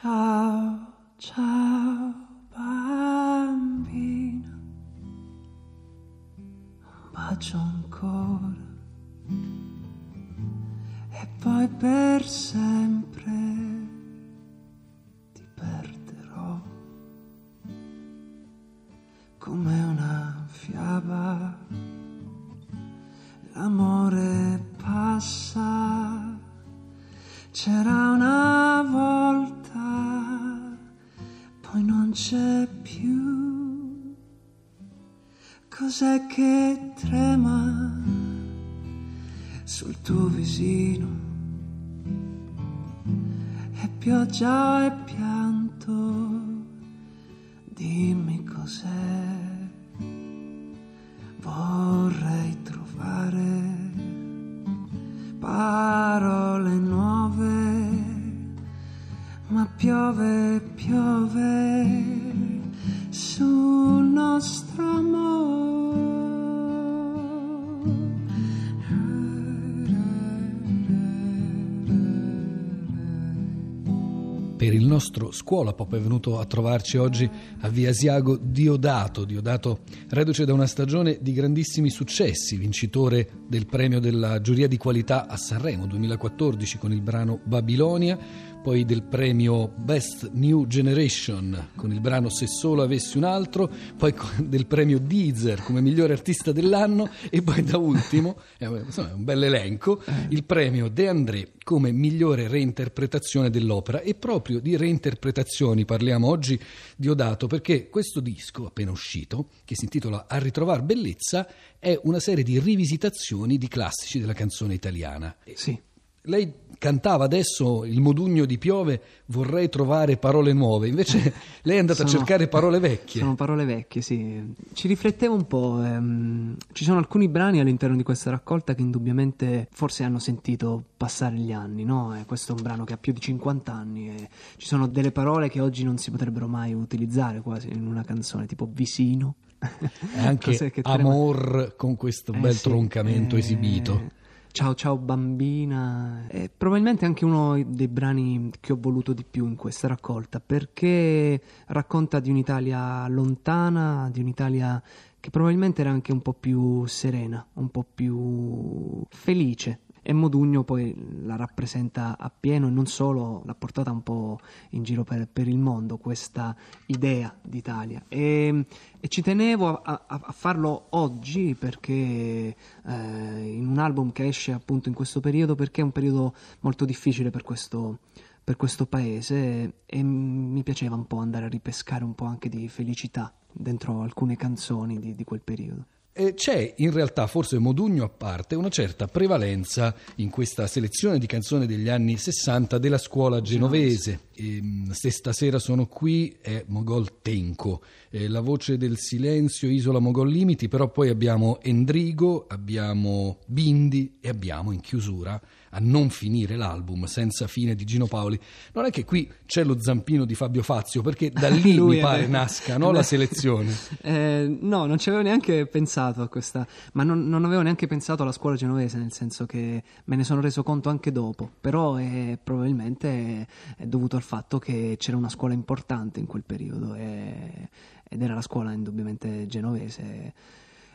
Ciao, ciao bambina, un bacio ancora. E poi per sempre ti perderò come una fiaba. L'amore passa, c'era una volta, c'è più. Cos'è che trema sul tuo visino? È pioggia e pianto, dimmi cos'è. Vorrei trovare parole nuove, piove, piove sul nostro amore. Per il nostro scuola pop è venuto a trovarci oggi a Via Asiago Diodato, Diodato reduce da una stagione di grandissimi successi, vincitore del premio della giuria di qualità a Sanremo 2014 con il brano Babilonia, poi del premio Best New Generation con il brano Se solo avessi un altro, poi del premio Deezer come migliore artista dell'anno e poi da ultimo, insomma è un bel elenco, il premio De André come migliore reinterpretazione dell'opera e proprio di reinterpretazioni parliamo oggi di Odato perché questo disco appena uscito, che si intitola A ritrovar bellezza, è una serie di rivisitazioni di classici della canzone italiana. Sì. Lei cantava adesso il modugno di piove, vorrei trovare parole nuove, invece lei è andata Sono- a cercare parole vecchie. Sono parole vecchie, sì. Ci riflettevo un po'. ehm, ci sono alcuni brani all'interno di questa raccolta che indubbiamente forse hanno sentito passare gli anni, no? E questo è un brano che ha più di 50 anni e ci sono delle parole che oggi non si potrebbero mai utilizzare quasi in una canzone, tipo vicino. E anche Amor con questo Eh bel sì, troncamento eh, esibito. Ciao ciao bambina, è probabilmente anche uno dei brani che ho voluto di più in questa raccolta perché racconta di un'Italia lontana, di un'Italia che probabilmente era anche un po' più serena, un po' più felice. E Modugno poi la rappresenta appieno e non solo, l'ha portata un po' in giro per, per il mondo questa idea d'Italia. E, e ci tenevo a, a- a farlo oggi perché eh, in un album che esce appunto in questo periodo, perché è un periodo molto difficile per questo, per questo paese e mi piaceva un po' andare a ripescare un po' anche di felicità dentro alcune canzoni di- di quel periodo. E c'è in realtà, forse Modugno a parte, una certa prevalenza in questa selezione di canzoni degli anni 60 della scuola genovese. Ehm, se stasera sono qui è Mogol Tenco, eh, la voce del silenzio, Isola Mogol Limiti, però poi abbiamo Endrigo, abbiamo Bindi e abbiamo in chiusura a non finire l'album senza fine di Gino Paoli. Non è che qui c'è lo zampino di Fabio Fazio, perché da lì mi è pare vero. nasca no, la selezione. Eh, no, non ci avevo neanche pensato a questa, ma non, non avevo neanche pensato alla scuola genovese, nel senso che me ne sono reso conto anche dopo, però è, probabilmente è dovuto al fatto che c'era una scuola importante in quel periodo e- ed era la scuola indubbiamente genovese.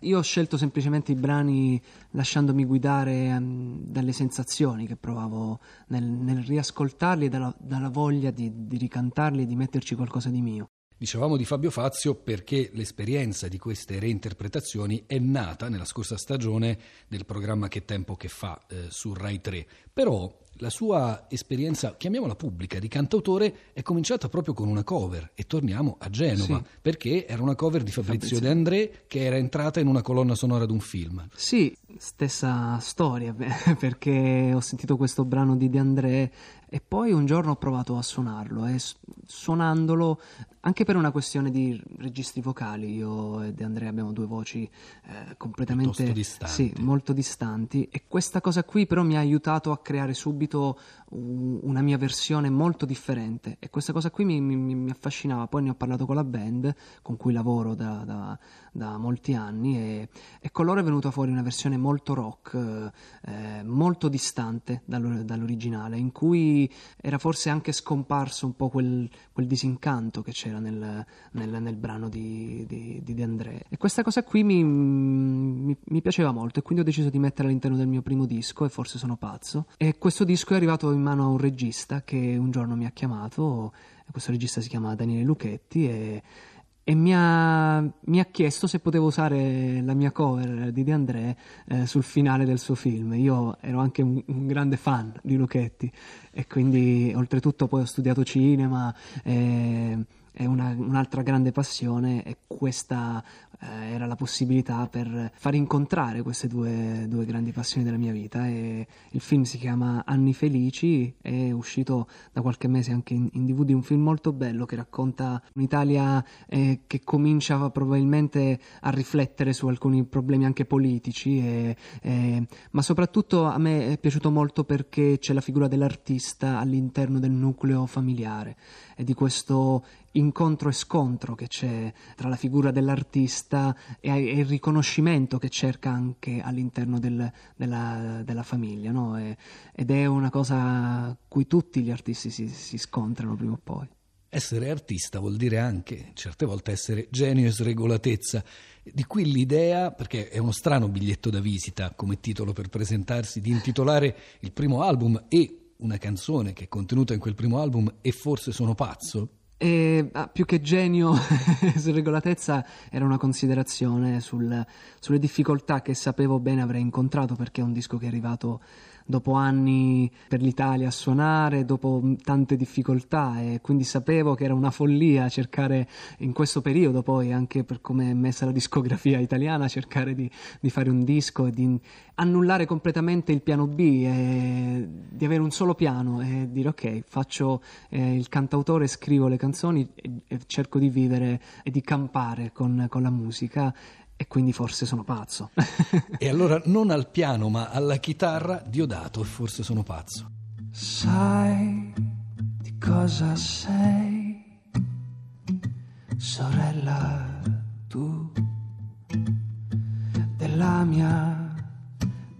Io ho scelto semplicemente i brani lasciandomi guidare ehm, dalle sensazioni che provavo nel, nel riascoltarli e dalla, dalla voglia di, di ricantarli e di metterci qualcosa di mio. Dicevamo di Fabio Fazio perché l'esperienza di queste reinterpretazioni è nata nella scorsa stagione del programma Che tempo che fa eh, su Rai 3. Però la sua esperienza, chiamiamola pubblica, di cantautore è cominciata proprio con una cover e torniamo a Genova Sì. perché era una cover di Fabrizio Fabrizio. De André che era entrata in una colonna sonora di un film. Sì, stessa storia, perché ho sentito questo brano di De André e poi un giorno ho provato a suonarlo e s- suonandolo anche per una questione di registri vocali. Io e De Andrea abbiamo due voci eh, completamente distanti. Sì, molto distanti e questa cosa qui però mi ha aiutato a creare subito una mia versione molto differente e questa cosa qui mi, mi, mi, affascinava. Poi ne ho parlato con la band con cui lavoro da, da, da molti anni e, e, con loro è venuta fuori una versione molto rock, eh, molto distante dall'originale, in cui era forse anche scomparso un po' quel, quel disincanto che c'era nel, nel, nel brano di, di, di, De André. E questa cosa qui mi, mi, mi piaceva molto e quindi ho deciso di metterla all'interno del mio primo disco e forse sono pazzo. E questo disco è arrivato in mano a un regista che un giorno mi ha chiamato, questo regista si chiama Daniele Luchetti e, e mi, ha, mi, ha, chiesto se potevo usare la mia cover di De André eh, sul finale del suo film. Io ero anche un, un, grande fan di Luchetti e quindi oltretutto poi ho studiato cinema. E, è una, un'altra grande passione e questa eh, era la possibilità per far incontrare queste due, due, grandi passioni della mia vita. E il film si chiama Anni Felici è uscito da qualche mese anche in, in DVD un film molto bello che racconta un'Italia eh, che comincia probabilmente a riflettere su alcuni problemi anche politici e, e, ma soprattutto a me è piaciuto molto perché c'è la figura dell'artista all'interno del nucleo familiare. E di questo incontro e scontro che c'è tra la figura dell'artista e, il riconoscimento che cerca anche all'interno del, della, della, famiglia, no? e, ed è una cosa cui tutti gli artisti si, si scontrano prima o poi. Essere artista vuol dire anche, certe volte, essere genio e sregolatezza. Di qui l'idea, perché è uno strano biglietto da visita come titolo per presentarsi, di intitolare il primo album e una canzone che è contenuta in quel primo album e forse sono pazzo? E, ah, più che genio, sregolatezza era una considerazione sul, sulle difficoltà che sapevo bene avrei incontrato perché è un disco che è arrivato dopo anni per l'Italia a suonare, dopo tante difficoltà e quindi sapevo che era una follia cercare in questo periodo poi anche per come è messa la discografia italiana cercare di, di fare un disco e di annullare completamente il piano B e di avere un solo piano e dire ok faccio eh, il cantautore, scrivo le canzoni e, e, cerco di vivere e di campare con, con la musica e quindi forse sono pazzo. e allora non al piano ma alla chitarra Diodato e forse sono pazzo. Sai di cosa sei, sorella tu, della mia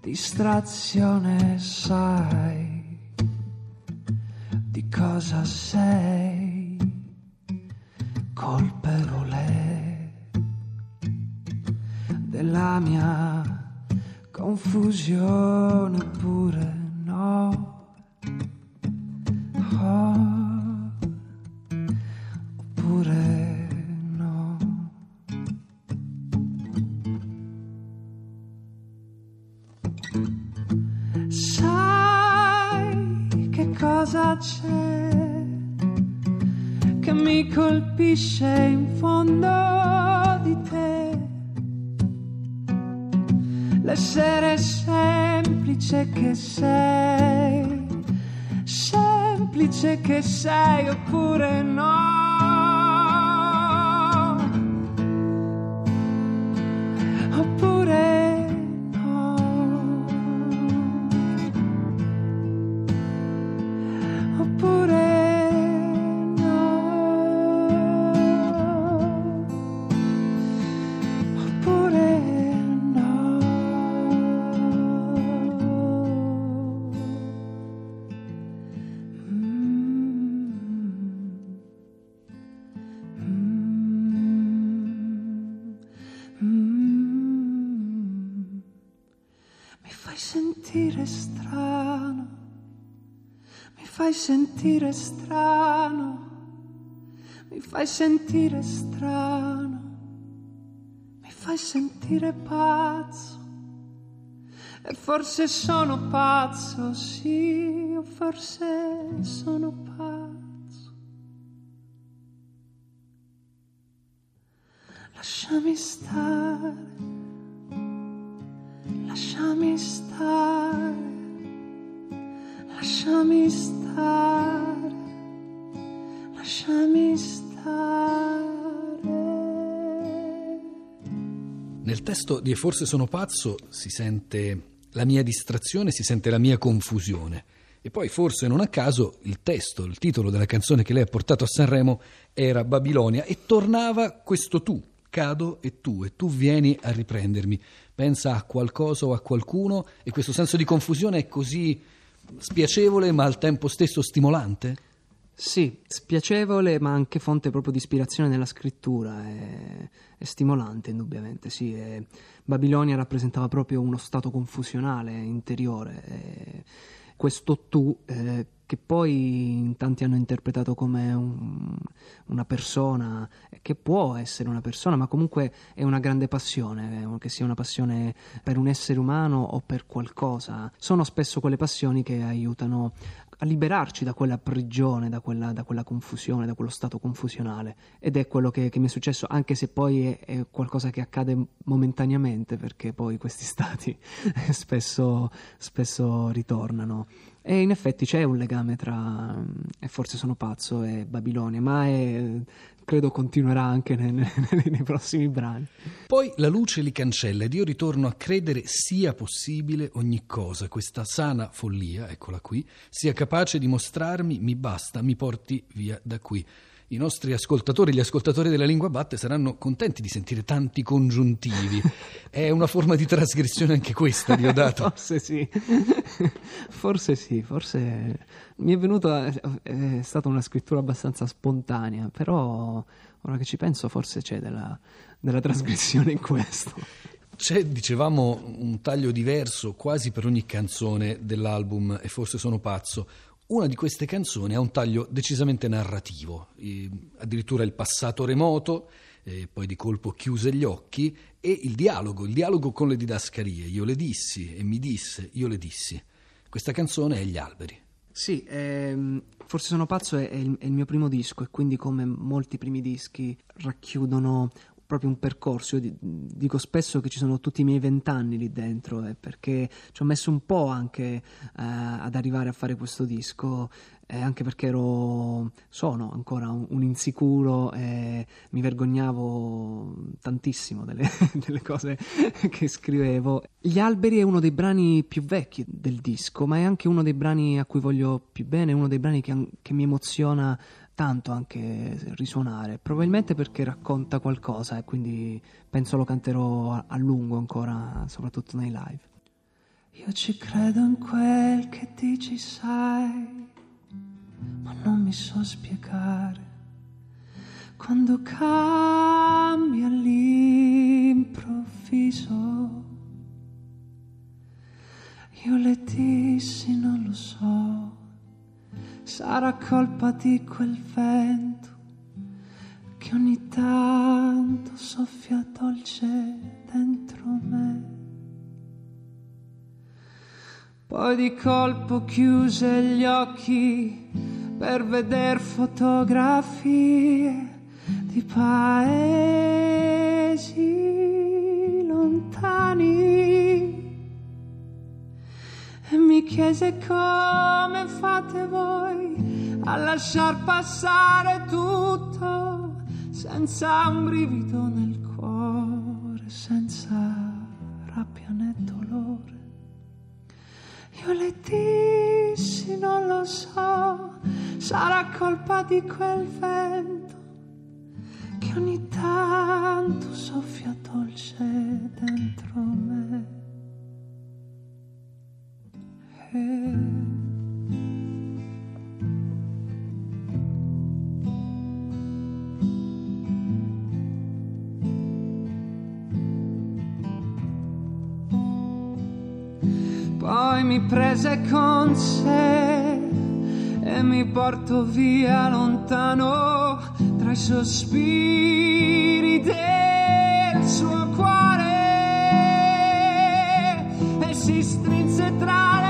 distrazione sai di cosa sei, colpevole della mia confusione pure no. Oppure no. Sai che cosa c'è che mi colpisce in fondo di te? L'essere semplice che sei, semplice che sei oppure no. Sentire strano, mi fai sentire strano, mi fai sentire strano, mi fai sentire pazzo. E forse sono pazzo, sì, forse sono pazzo. Lasciami stare stare, lasciami stare, lasciami stare. Nel testo di E forse sono pazzo si sente la mia distrazione, si sente la mia confusione. E poi forse non a caso il testo, il titolo della canzone che lei ha portato a Sanremo era Babilonia e tornava questo tu, cado e tu, e tu vieni a riprendermi. Pensa a qualcosa o a qualcuno e questo senso di confusione è così spiacevole ma al tempo stesso stimolante? Sì, spiacevole ma anche fonte proprio di ispirazione nella scrittura, è, è stimolante indubbiamente, sì. È, Babilonia rappresentava proprio uno stato confusionale interiore. È, questo tu eh, che poi in tanti hanno interpretato come un, una persona, che può essere una persona, ma comunque è una grande passione, eh, che sia una passione per un essere umano o per qualcosa. Sono spesso quelle passioni che aiutano a liberarci da quella prigione, da quella, da quella, confusione, da quello stato confusionale. Ed è quello che, che mi è successo, anche se poi è, è, qualcosa che accade momentaneamente, perché poi questi stati spesso, spesso ritornano. E in effetti c'è un legame tra, e forse sono pazzo, e Babilonia, ma è, credo continuerà anche nei, nei, nei, prossimi brani. Poi la luce li cancella ed io ritorno a credere sia possibile ogni cosa, questa sana follia, eccola qui, sia capace di mostrarmi, mi basta, mi porti via da qui i nostri ascoltatori, gli ascoltatori della lingua batte, saranno contenti di sentire tanti congiuntivi. È una forma di trasgressione anche questa, Diodato. forse sì, forse sì, forse mi è venuta, è stata una scrittura abbastanza spontanea, però ora che ci penso forse c'è della, della trasgressione in questo. C'è, dicevamo, un taglio diverso quasi per ogni canzone dell'album E forse sono pazzo. Una di queste canzoni ha un taglio decisamente narrativo, eh, addirittura il passato remoto, eh, poi di colpo chiuse gli occhi e il dialogo, il dialogo con le didascalie. Io le dissi e mi disse, io le dissi. Questa canzone è Gli alberi. Sì, ehm, forse sono pazzo, è, è, il, è, il, mio primo disco e quindi come molti primi dischi racchiudono proprio un percorso. Io dico spesso che ci sono tutti i miei vent'anni lì dentro, eh, perché ci ho messo un po' anche eh, ad arrivare a fare questo disco, eh, anche perché ero, sono ancora un, un, insicuro e mi vergognavo tantissimo delle, delle cose che scrivevo. Gli alberi è uno dei brani più vecchi del disco, ma è anche uno dei brani a cui voglio più bene, uno dei brani che, che mi emoziona tanto anche risuonare, probabilmente perché racconta qualcosa e quindi penso lo canterò a, lungo ancora, soprattutto nei live. Io ci credo in quel che dici, sai, ma non mi so spiegare. Quando cambia colpa di quel vento che ogni tanto soffia dolce dentro me. Poi di colpo chiuse gli occhi per veder fotografie di paesi lontani e mi chiese come fate voi a lasciar passare tutto senza un brivido nel cuore, senza rabbia né dolore. Io le dissi, non lo so, sarà colpa di quel vento che ogni tanto soffia dolce dentro me. poi mi prese con sé e mi portò via lontano tra i sospiri del suo cuore e si strinse tra le